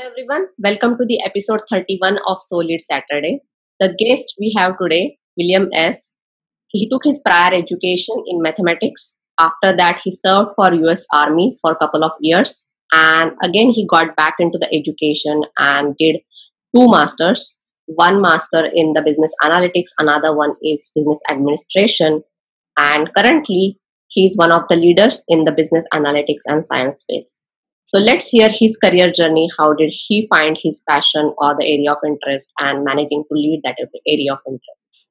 Hello everyone, welcome to the episode 31 of Solid Saturday. The guest we have today, William S. He took his prior education in mathematics. After that, he served for US Army for a couple of years. And again, he got back into the education and did two masters. One master in the business analytics, another one is business administration. And currently, he is one of the leaders in the business analytics and science space. So let's hear his career journey. How did he find his passion or the area of interest and managing to lead that area of interest?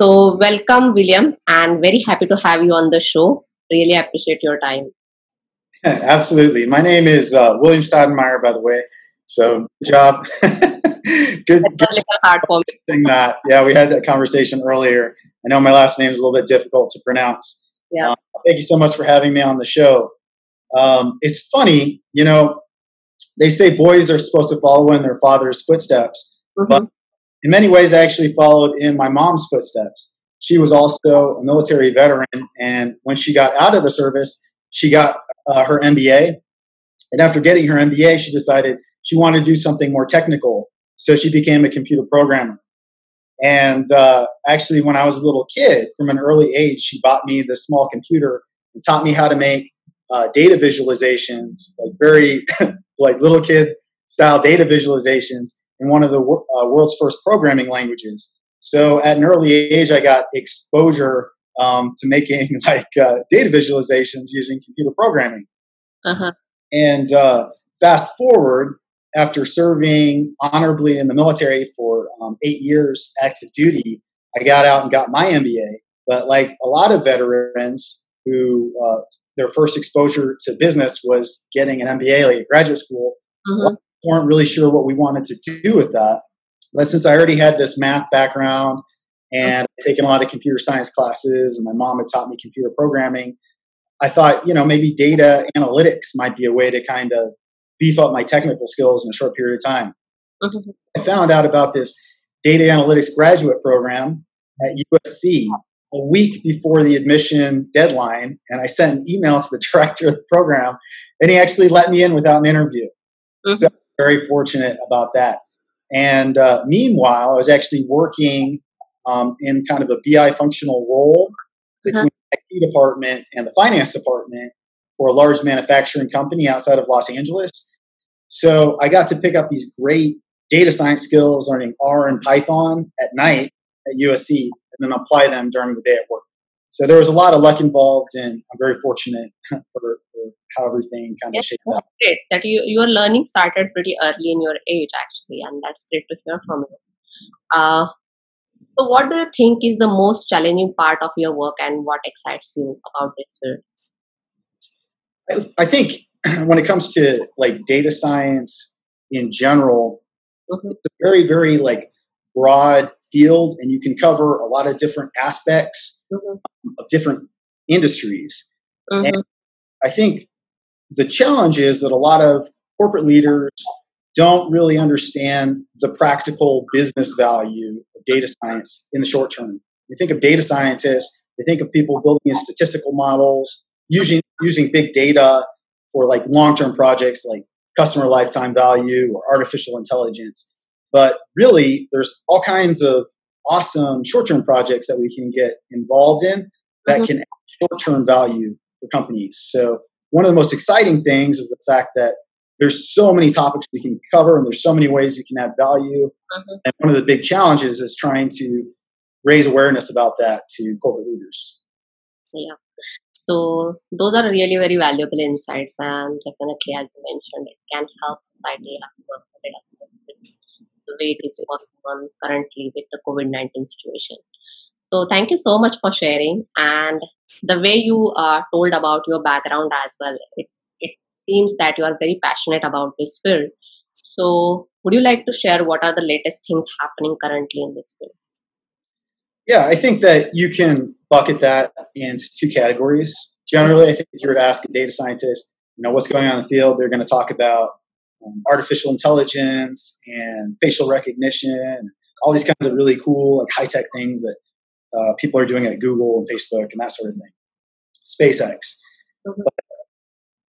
So, welcome, William, and very happy to have you on the show. Really appreciate your time. Absolutely. My name is uh, William Stadenmeyer, by the way. So, good job. good. good hard for me. Saying that. Yeah, we had that conversation earlier. I know my last name is a little bit difficult to pronounce. Yeah. Uh, thank you so much for having me on the show. Um, it's funny, you know, they say boys are supposed to follow in their father's footsteps, mm-hmm. but in many ways, I actually followed in my mom's footsteps. She was also a military veteran, and when she got out of the service, she got uh, her MBA. And after getting her MBA, she decided she wanted to do something more technical. So she became a computer programmer. And uh, actually, when I was a little kid, from an early age, she bought me this small computer and taught me how to make uh, data visualizations, like very like little kid style data visualizations in one of the uh, world's first programming languages. So at an early age, I got exposure um, to making like uh, data visualizations using computer programming. Uh-huh. And uh, fast forward, after serving honorably in the military for um, eight years active duty, I got out and got my MBA. But like a lot of veterans who uh, their first exposure to business was getting an MBA, like a graduate school. Mm-hmm. weren't really sure what we wanted to do with that. But since I already had this math background and taken a lot of computer science classes, and my mom had taught me computer programming, I thought, you know, maybe data analytics might be a way to kind of beef up my technical skills in a short period of time. Mm-hmm. I found out about this data analytics graduate program at USC a week before the admission deadline, and I sent an email to the director of the program, and he actually let me in without an interview. Mm-hmm. So very fortunate about that. And uh, meanwhile, I was actually working um, in kind of a BI functional role between uh-huh. the IT department and the finance department for a large manufacturing company outside of Los Angeles. So I got to pick up these great data science skills, learning R and Python at night at USC and then apply them during the day at work. So there was a lot of luck involved, and I'm very fortunate for, for how everything kind of yes, shaped out. Great that you your learning started pretty early in your age, actually, and that's great to hear from you. Uh, so, what do you think is the most challenging part of your work, and what excites you about this field? I, I think when it comes to like data science in general, mm-hmm. it's a very, very like broad field and you can cover a lot of different aspects mm-hmm. of different industries. Mm-hmm. And I think the challenge is that a lot of corporate leaders don't really understand the practical business value of data science in the short term. You think of data scientists, they think of people building statistical models, using using big data for like long-term projects like customer lifetime value or artificial intelligence. But really, there's all kinds of awesome short term projects that we can get involved in that mm-hmm. can add short term value for companies. So, one of the most exciting things is the fact that there's so many topics we can cover and there's so many ways we can add value. Mm-hmm. And one of the big challenges is trying to raise awareness about that to corporate leaders. Yeah. So those are really very valuable insights and definitely as you mentioned it can help society the way it is working on currently with the COVID 19 situation. So, thank you so much for sharing. And the way you uh, told about your background as well, it, it seems that you are very passionate about this field. So, would you like to share what are the latest things happening currently in this field? Yeah, I think that you can bucket that into two categories. Generally, I think if you were to ask a data scientist, you know, what's going on in the field, they're going to talk about artificial intelligence and facial recognition, all these kinds of really cool, like high tech things that uh, people are doing at Google and Facebook and that sort of thing. SpaceX. Mm-hmm.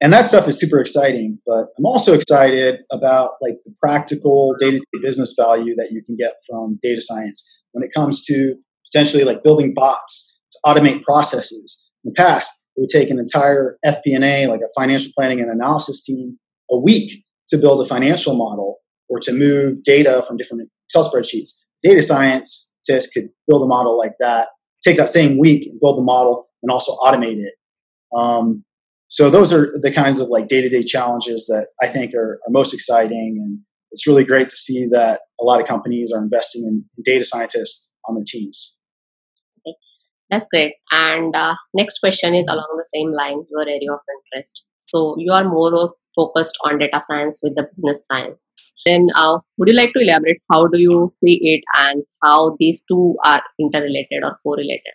and that stuff is super exciting. But I'm also excited about like the practical day to day business value that you can get from data science when it comes to potentially like building bots to automate processes. In the past, it would take an entire FP&A, like a financial planning and analysis team, a week to build a financial model or to move data from different Excel spreadsheets. Data scientists could build a model like that, take that same week and build the model and also automate it. Um, so those are the kinds of like day-to-day challenges that I think are, are, most exciting. And it's really great to see that a lot of companies are investing in data scientists on their teams. That's great. And uh, next question is along the same line, your area of interest. So you are more focused on data science with the business science. Then uh, would you like to elaborate how do you see it and how these two are interrelated or correlated?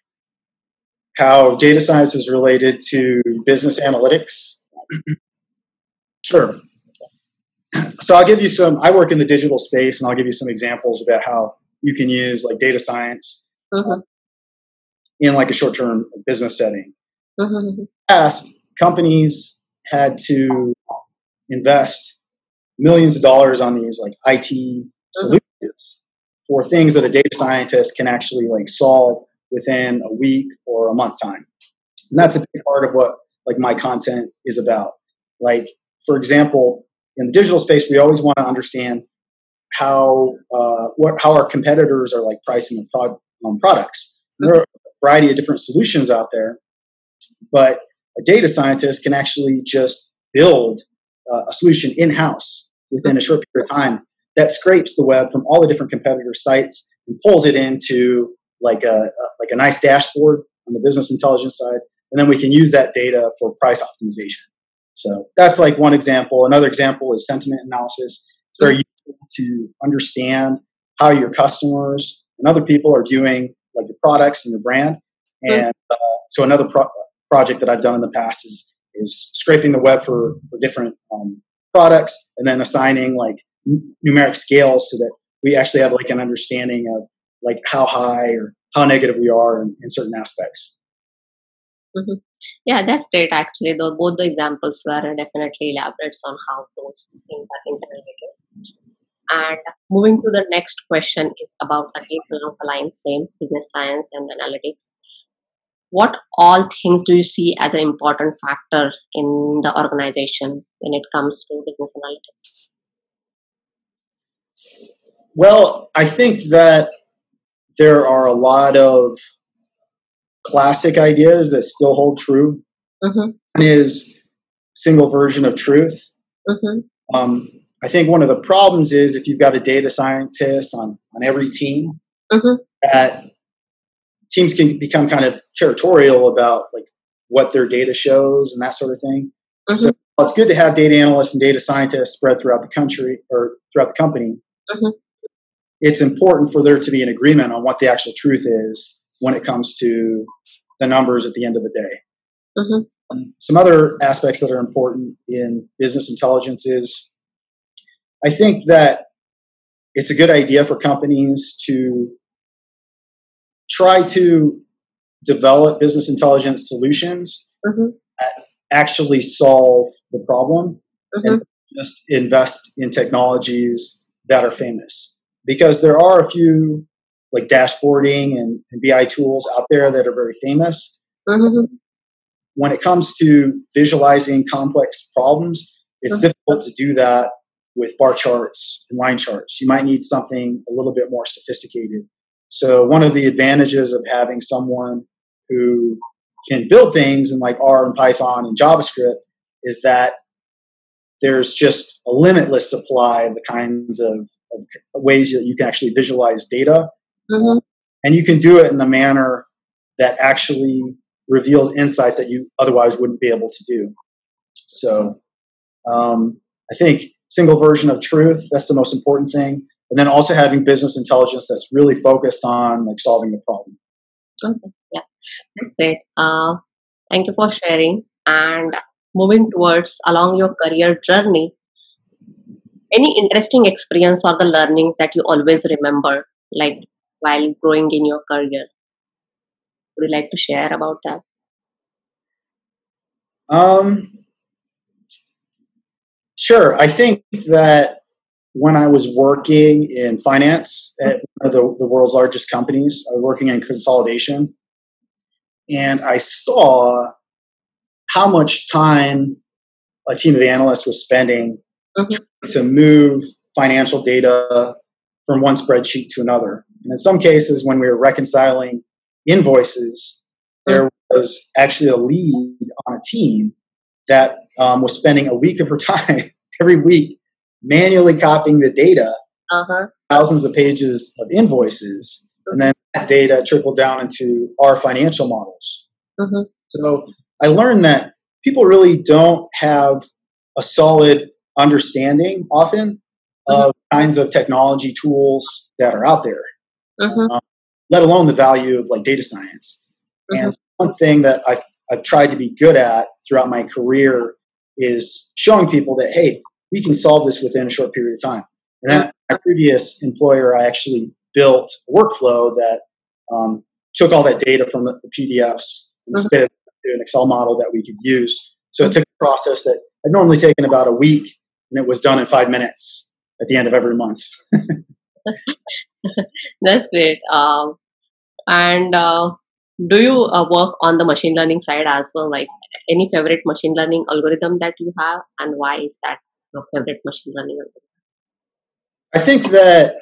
How data science is related to business analytics? sure. So I'll give you some, I work in the digital space and I'll give you some examples about how you can use like data science mm-hmm. in like a short-term business setting. Mm-hmm. Past companies had to invest millions of dollars on these like IT mm-hmm. solutions for things that a data scientist can actually like solve within a week or a month time. And that's a big part of what like my content is about. Like for example, in the digital space, we always want to understand how uh, what how our competitors are like pricing the prod, um, products. There are a variety of different solutions out there, but a data scientist can actually just build uh, a solution in house within a short period of time that scrapes the web from all the different competitor sites and pulls it into like a, a like a nice dashboard on the business intelligence side, and then we can use that data for price optimization. So that's like one example. Another example is sentiment analysis. It's very useful to understand how your customers and other people are viewing like your products and your brand. And uh, so another pro- project that I've done in the past is is scraping the web for for different um, products and then assigning like numeric scales so that we actually have like an understanding of like how high or how negative we are in, in certain aspects. Mm-hmm. Yeah, that's great. Actually, though both the examples were definitely elaborates on how those things are interrelated. And moving to the next question is about again along the line same business science and analytics what all things do you see as an important factor in the organization when it comes to business analytics? Well, I think that there are a lot of classic ideas that still hold true. Mm-hmm. One is single version of truth. Mm-hmm. Um, I think one of the problems is if you've got a data scientist on, on every team, mm-hmm. that teams can become kind of territorial about like what their data shows and that sort of thing. Mm-hmm. So it's good to have data analysts and data scientists spread throughout the country or throughout the company. Mm-hmm. It's important for there to be an agreement on what the actual truth is when it comes to the numbers at the end of the day. Mm-hmm. Um, some other aspects that are important in business intelligence is I think that it's a good idea for companies to try to develop business intelligence solutions mm-hmm. that actually solve the problem mm-hmm. and just invest in technologies that are famous because there are a few like dashboarding and, and bi tools out there that are very famous mm-hmm. when it comes to visualizing complex problems it's mm-hmm. difficult to do that with bar charts and line charts you might need something a little bit more sophisticated so one of the advantages of having someone who can build things in like R and Python and JavaScript is that there's just a limitless supply of the kinds of, of ways that you can actually visualize data. Mm-hmm. And you can do it in a manner that actually reveals insights that you otherwise wouldn't be able to do. So um, I think single version of truth, that's the most important thing and then also having business intelligence that's really focused on like solving the problem. Okay, yeah, that's great. Uh, thank you for sharing. And moving towards along your career journey, any interesting experience or the learnings that you always remember, like while growing in your career? Would you like to share about that? Um, Sure. I think that when I was working in finance at one of the, the world's largest companies, I was working in consolidation, and I saw how much time a team of analysts was spending mm-hmm. to move financial data from one spreadsheet to another. And in some cases, when we were reconciling invoices, there was actually a lead on a team that um, was spending a week of her time every week manually copying the data, uh-huh. thousands of pages of invoices, and then that data trickled down into our financial models. Mm-hmm. So I learned that people really don't have a solid understanding often mm-hmm. of kinds of technology tools that are out there, mm-hmm. um, let alone the value of like data science. Mm-hmm. And one thing that I've, I've tried to be good at throughout my career is showing people that, hey, we can solve this within a short period of time. And then my previous employer, I actually built a workflow that um, took all that data from the, the PDFs and mm-hmm. spit it into an Excel model that we could use. So it took a process that had normally taken about a week, and it was done in five minutes at the end of every month. That's great. Um, and uh, do you uh, work on the machine learning side as well? Like any favorite machine learning algorithm that you have, and why is that your favorite machine learning? I think that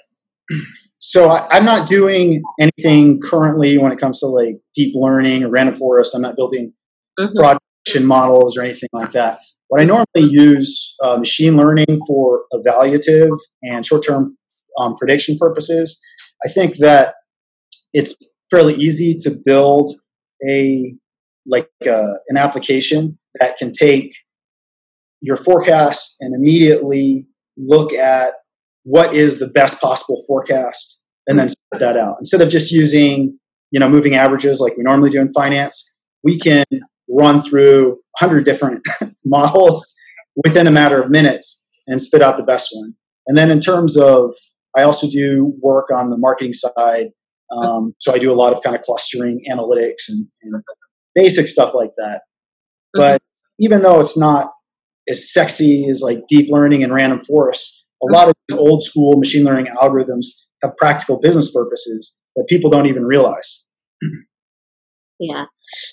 so I, am not doing anything currently when it comes to like deep learning or random forest. I'm not building mm-hmm. fraud models or anything like that. But I normally use uh, machine learning for evaluative and short-term um, prediction purposes. I think that it's fairly easy to build a like uh, an application that can take your forecast and immediately look at what is the best possible forecast and then spit that out. Instead of just using, you know, moving averages like we normally do in finance, we can run through 100 different models within a matter of minutes and spit out the best one. And then in terms of, I also do work on the marketing side. Um, so I do a lot of kind of clustering analytics and, and basic stuff like that. But mm-hmm. even though it's not as sexy as like deep learning and random forest. A lot of these old school machine learning algorithms have practical business purposes that people don't even realize. Yeah.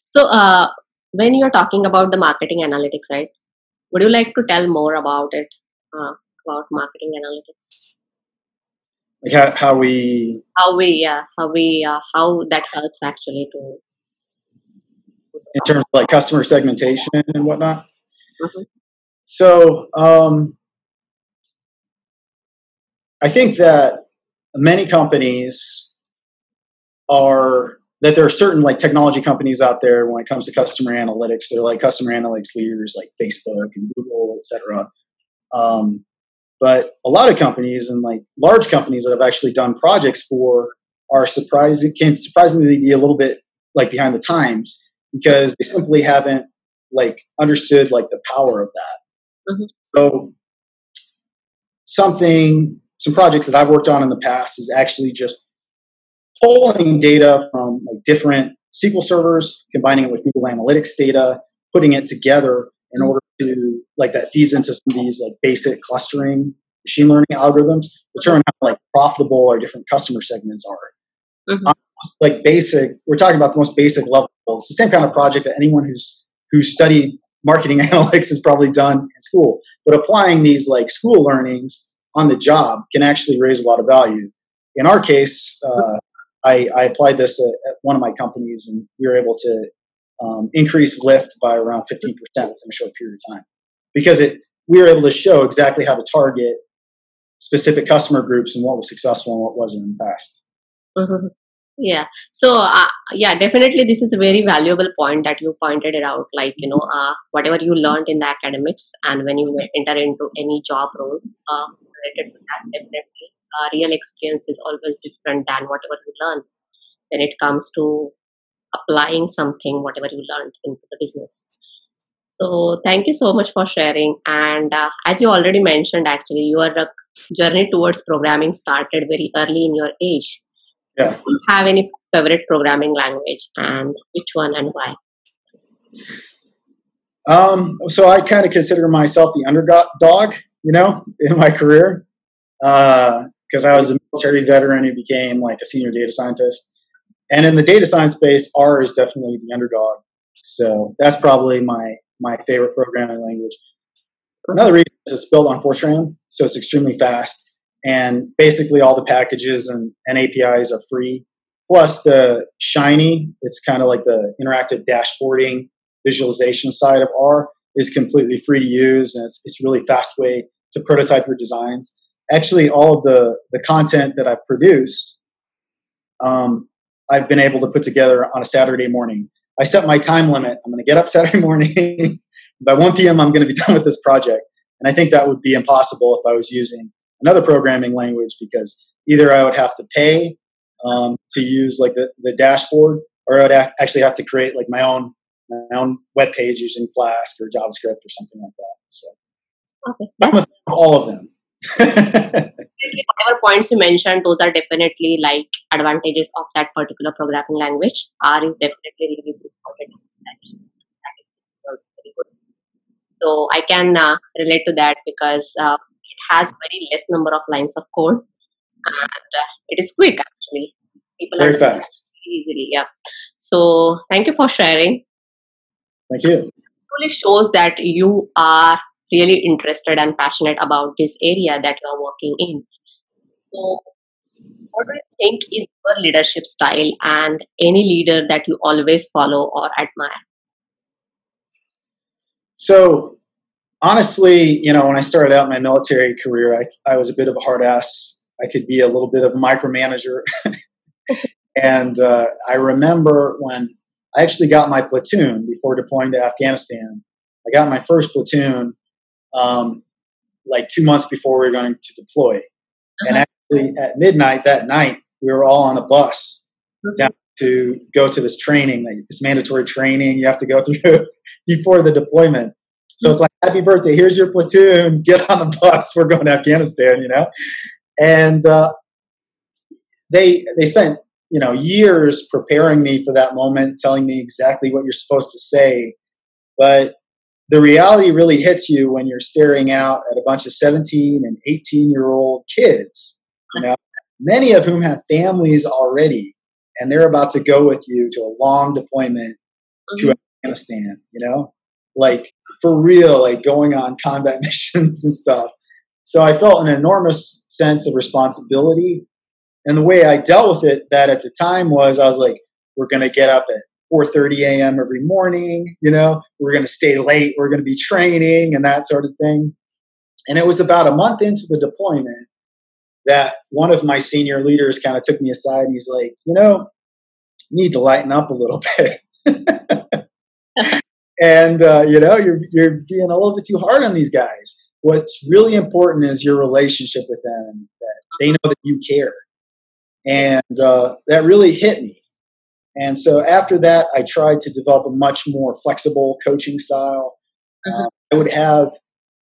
So uh, when you're talking about the marketing analytics, right? Would you like to tell more about it? Uh, about marketing analytics? Like how, how we how we yeah how we uh, how that helps actually to in terms of like customer segmentation and whatnot. Mm-hmm. So um, I think that many companies are that there are certain like technology companies out there when it comes to customer analytics. They're like customer analytics leaders like Facebook and Google, etc. Um, but a lot of companies and like large companies that have actually done projects for are surprising can surprisingly be a little bit like behind the times because they simply haven't like understood like the power of that Mm-hmm. So something, some projects that I've worked on in the past is actually just pulling data from like different SQL servers, combining it with Google Analytics data, putting it together in order to like that feeds into some of these like basic clustering machine learning algorithms determine how like profitable our different customer segments are. Mm-hmm. Um, like basic, we're talking about the most basic level. It's the same kind of project that anyone who's who studied marketing analytics is probably done in school. But applying these like school learnings on the job can actually raise a lot of value. In our case, uh, I, I, applied this at, at, one of my companies, and we were able to um, increase lift by around 15% within a short period of time because it we were able to show exactly how to target specific customer groups and what was successful and what wasn't in the past. Mm-hmm yeah. So uh, yeah definitely this is a very valuable point that you pointed it out like you know uh, whatever you learned in the academics and when you enter into any job role uh, related to that definitely uh, real experience is always different than whatever you learn. When it comes to applying something whatever you learned into the business. So thank you so much for sharing. And uh, as you already mentioned actually your journey towards programming started very early in your age yeah. Do you have any favorite programming language and which one and why? Um, so I kind of consider myself the underdog, you know, in my career, because uh, I was a military veteran who became like a senior data scientist. And in the data science space, R is definitely the underdog. So that's probably my my favorite programming language. Another reason is it's built on Fortran, so it's extremely fast, and basically all the packages and, and APIs are free. Plus the Shiny, it's kind of like the interactive dashboarding visualization side of R is completely free to use, and it's, it's really fast way to prototype your designs. Actually, all of the the content that I've produced, um, I've been able to put together on a Saturday morning. I set my time limit. I'm going to get up Saturday morning. By 1 p.m., I'm going to be done with this project. And I think that would be impossible if I was using another programming language because either I would have to pay um, to use like the, the dashboard or I would actually have to create like my own my own web page using Flask or JavaScript or something like that. So okay. all of them. Whatever points you mentioned, those are definitely like advantages of that particular programming language. R is definitely really good for it. That is also very good. So I can uh, relate to that because uh, has very less number of lines of code and uh, it is quick actually. People very fast. Easily, yeah. So thank you for sharing. Thank you. It really shows that you are really interested and passionate about this area that you are working in. So, what do you think is your leadership style and any leader that you always follow or admire? So, honestly, you know, when I started out my military career, I, I was a bit of a hard ass. I could be a little bit of a micromanager. and uh, I remember when I actually got my platoon before deploying to Afghanistan. I got my first platoon um, like two months before we were going to deploy. Uh-huh. And actually, at midnight that night, we were all on a bus down to go to this training, this mandatory training you have to go through before the deployment. So it's like, happy birthday, here's your platoon, get on the bus, we're going to Afghanistan, you know? And uh, they, they spent you know years preparing me for that moment telling me exactly what you're supposed to say but the reality really hits you when you're staring out at a bunch of 17 and 18 year old kids you know many of whom have families already and they're about to go with you to a long deployment mm-hmm. to afghanistan you know like for real like going on combat missions and stuff so i felt an enormous sense of responsibility and the way I dealt with it that at the time was I was like, we're going to get up at 4:30 a.m. every morning, you know, we're going to stay late, we're going to be training and that sort of thing. And it was about a month into the deployment that one of my senior leaders kind of took me aside and he's like, you know, you need to lighten up a little bit. and uh, you know, you're you're being a little bit too hard on these guys. What's really important is your relationship with them, that they know that you care and uh, that really hit me. And so after that, I tried to develop a much more flexible coaching style. Uh, I would have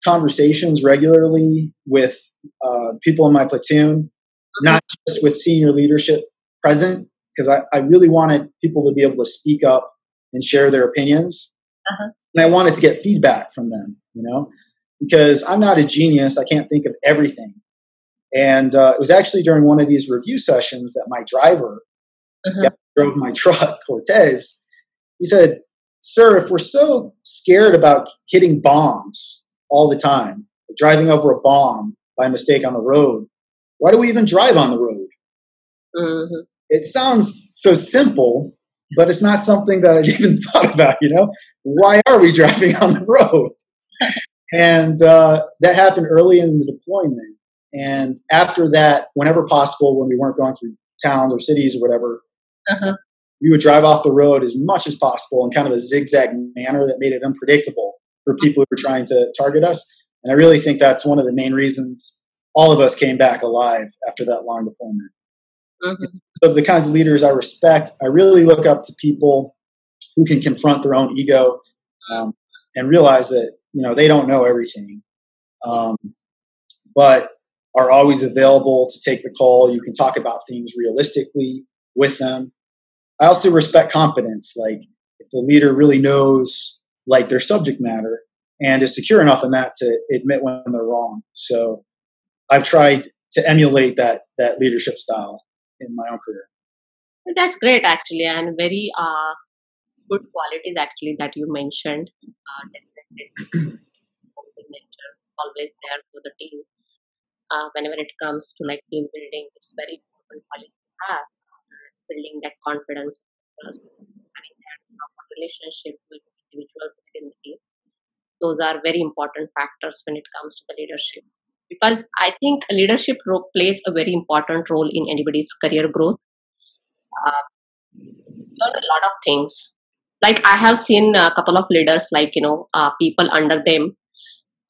conversations regularly with uh, people in my platoon, mm-hmm. not just with senior leadership present, because I, I, really wanted people to be able to speak up and share their opinions. Uh-huh. And I wanted to get feedback from them, you know, because I'm not a genius. I can't think of everything. And uh, it was actually during one of these review sessions that my driver uh-huh. drove my truck, Cortez. He said, Sir, if we're so scared about hitting bombs all the time, driving over a bomb by mistake on the road, why do we even drive on the road? Mm-hmm. It sounds so simple, but it's not something that I'd even thought about, you know? Why are we driving on the road? and uh, that happened early in the deployment. And after that, whenever possible, when we weren't going through towns or cities or whatever, uh-huh. we would drive off the road as much as possible in kind of a zigzag manner that made it unpredictable for people who were trying to target us. And I really think that's one of the main reasons all of us came back alive after that long deployment. Mm-hmm. So, the kinds of leaders I respect, I really look up to people who can confront their own ego um, and realize that you know they don't know everything, um, but are always available to take the call. You can talk about things realistically with them. I also respect competence. Like if the leader really knows like their subject matter and is secure enough in that to admit when they're wrong. So I've tried to emulate that that leadership style in my own career. That's great, actually, and very uh, good qualities actually that you mentioned. Uh, always there for the team. Uh, whenever it comes to like team building, it's very important quality to have. Uh, building that confidence, having that relationship with individuals within the team. Those are very important factors when it comes to the leadership. Because I think leadership plays a very important role in anybody's career growth. Uh, learn a lot of things. Like I have seen a couple of leaders, like you know, uh, people under them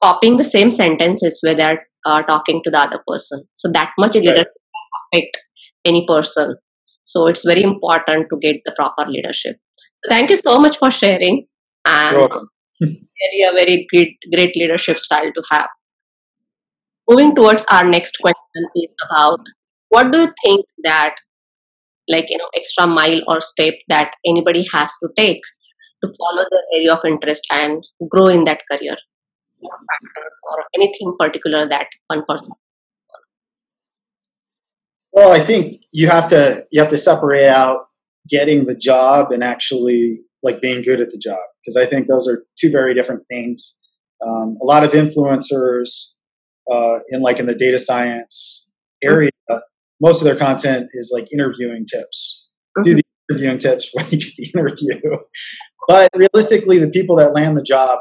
copying the same sentences where they're uh, talking to the other person. So that much right. leadership affect any person. So it's very important to get the proper leadership. So thank you so much for sharing. And You're welcome. very a very great great leadership style to have. Moving towards our next question is about what do you think that like you know extra mile or step that anybody has to take to follow their area of interest and grow in that career? Factors or anything particular that one person? Well i think you have to you have to separate out getting the job and actually like being good at the job. Because i think those are two very different things. Um, a lot of influencers uh, in like in the data science area most of their content is like interviewing tips mm-hmm. do the interviewing tips when you get the interview but realistically the people that land the job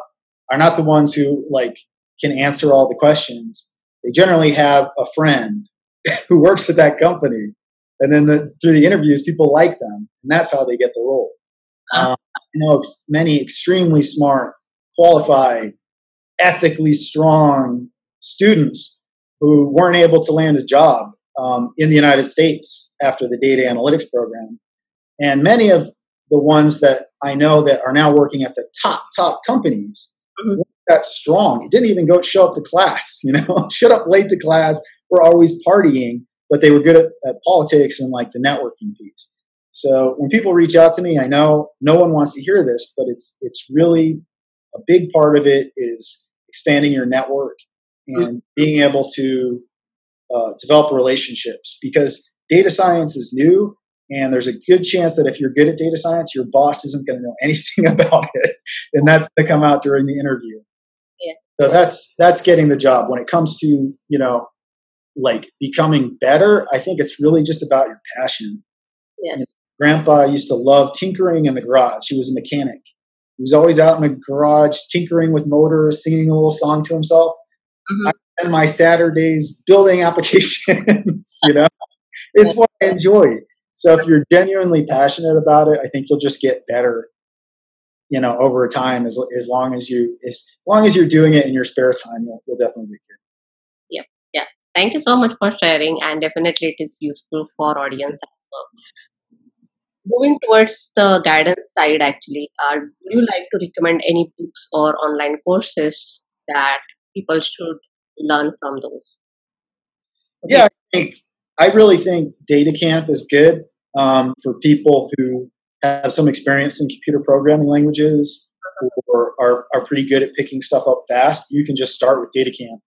are not the ones who like can answer all the questions. They generally have a friend who works at that company, and then the, through the interviews, people like them, and that's how they get the role. Um, I know many extremely smart, qualified, ethically strong students who weren't able to land a job um, in the United States after the data analytics program. And many of the ones that I know that are now working at the top, top companies mm-hmm. that strong. He didn't even go show up to class, you know, showed up late to class, were always partying, but they were good at, at politics and like the networking piece. So when people reach out to me, I know no one wants to hear this, but it's it's really a big part of it is expanding your network and being able to uh, develop relationships because data science is new and there's a good chance that if you're good at data science, your boss isn't going to know anything about it. And that's going to come out during the interview. Yeah. So that's that's getting the job. When it comes to, you know, like becoming better, I think it's really just about your passion. Yes. You know, Grandpa used to love tinkering in the garage. He was a mechanic. He was always out in the garage tinkering with motors, singing a little song to himself. Mm-hmm. I spend my Saturdays building applications, you know. It's what I enjoy. So if you're genuinely passionate about it, I think you'll just get better, you know, over time as as long as you as long as you're doing it in your spare time, you'll, you'll definitely get good. Yeah, yeah. Thank you so much for sharing, and definitely it is useful for audience as well. Moving towards the guidance side, actually, uh, would you like to recommend any books or online courses that people should learn from those? Okay. Yeah, I think I really think DataCamp is good um, for people who have some experience in computer programming languages or are, are pretty good at picking stuff up fast, you can just start with DataCamp.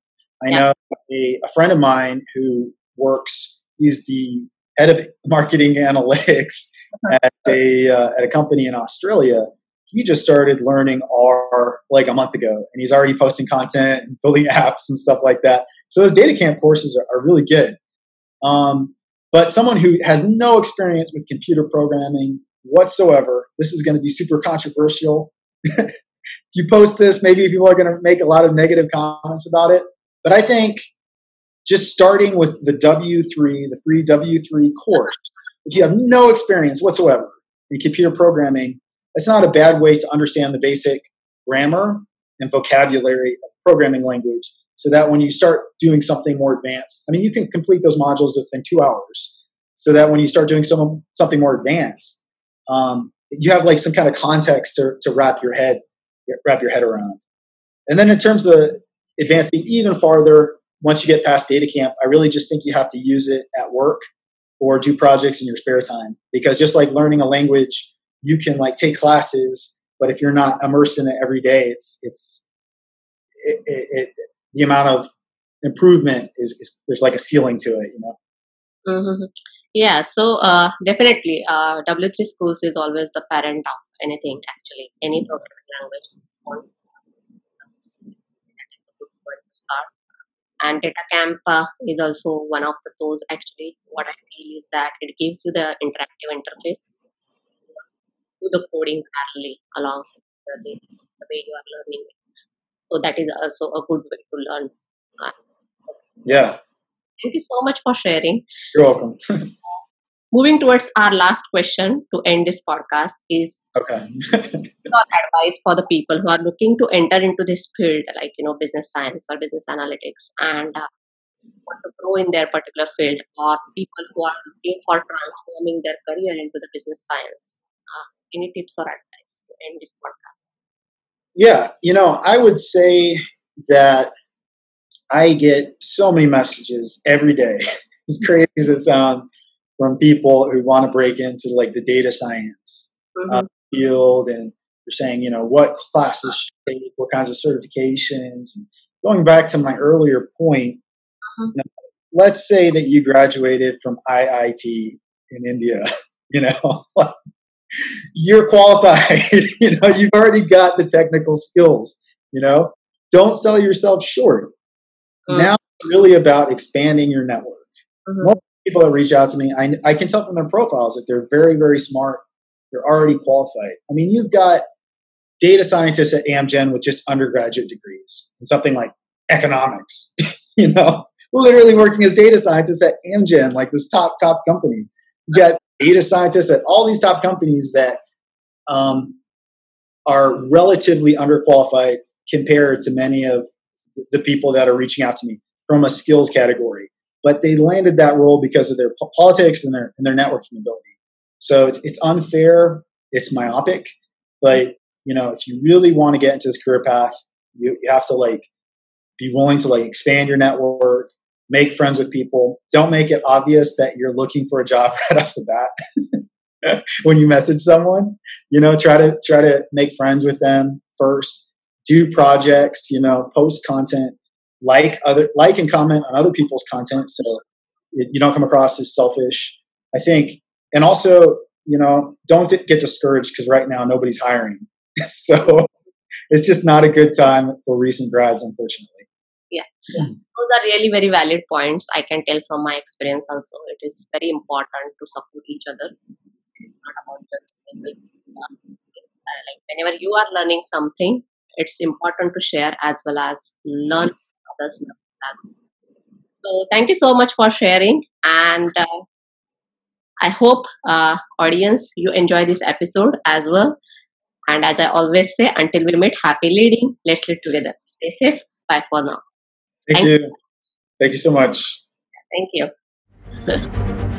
I yeah. know a, a friend of mine who works, he's the head of marketing analytics at a, uh, at a company in Australia. He just started learning R like a month ago, and he's already posting content and building apps and stuff like that. So those DataCamp courses are, are really good. Um, but someone who has no experience with computer programming whatsoever, this is going to be super controversial. if you post this, maybe people are going to make a lot of negative comments about it. But I think just starting with the W3, the free W3 course, if you have no experience whatsoever in computer programming, it's not a bad way to understand the basic grammar and vocabulary of programming language so that when you start doing something more advanced, I mean, you can complete those modules within two hours. So that when you start doing some something more advanced, um, you have like some kind of context to, to wrap your head wrap your head around. And then in terms of advancing even farther, once you get past DataCamp, I really just think you have to use it at work or do projects in your spare time. Because just like learning a language, you can like take classes but if you're not immersed in it every day, it's it's it, it, it the amount of improvement is, is, there's like a ceiling to it, you know. Mm-hmm. Yeah, so uh, definitely, uh, W3 Schools is always the parent of anything. Actually, any programming language. That is a good point to start. And Data Camp uh, is also one of the those. Actually, what I feel is that it gives you the interactive interface do the coding parallelly along the, the way you are learning it. So that is also a good way to learn. Yeah. Thank you so much for sharing. You're welcome. Moving towards our last question to end this podcast is okay. your advice for the people who are looking to enter into this field, like you know, business science or business analytics, and uh, want to grow in their particular field, or people who are looking for transforming their career into the business science. Uh, any tips or advice to end this podcast? Yeah, you know, I would say that I get so many messages every day, as crazy as it sounds, from people who want to break into like the data science uh, mm-hmm. uh, field and they're saying, you know, what classes should take, what kinds of certifications. And going back to my earlier point, uh-huh. you know, let's say that you graduated from IIT in India, you know, you're qualified. you know, you've already got the technical skills. You know, don't sell yourself short. Mm. Now it's really about expanding your network. Mm-hmm. Most people that reach out to me, I, I can tell from their profiles that they're very, very smart. They're already qualified. I mean, you've got data scientists at Amgen with just undergraduate degrees and something like economics. you know, literally working as data scientists at Amgen, like this top top company. You got data scientists at all these top companies that um, are relatively underqualified compared to many of the people that are reaching out to me from a skills category. But they landed that role because of their politics and their and their networking ability. So it's, it's unfair. It's myopic. But you know, if you really want to get into this career path, you, you have to like be willing to like expand your network, make friends with people. Don't make it obvious that you're looking for a job right off the bat. when you message someone, you know, try to try to make friends with them first. Do projects, you know, post content, like other like and comment on other people's content so it, you don't come across as selfish. I think and also, you know, don't get discouraged because right now nobody's hiring. so it's just not a good time for recent grads unfortunately yeah. yeah. Those are really very valid points. I can tell from my experience also. It is very important to support each other. It's not about just. Uh, like whenever you are learning something, it's important to share as well as learn others as well. So thank you so much for sharing, and uh, I hope uh, audience you enjoy this episode as well. And as I always say, until we meet, happy leading. Let's live together. Stay safe. Bye for now. Thank, Thank you. you. Thank you so much. Thank you.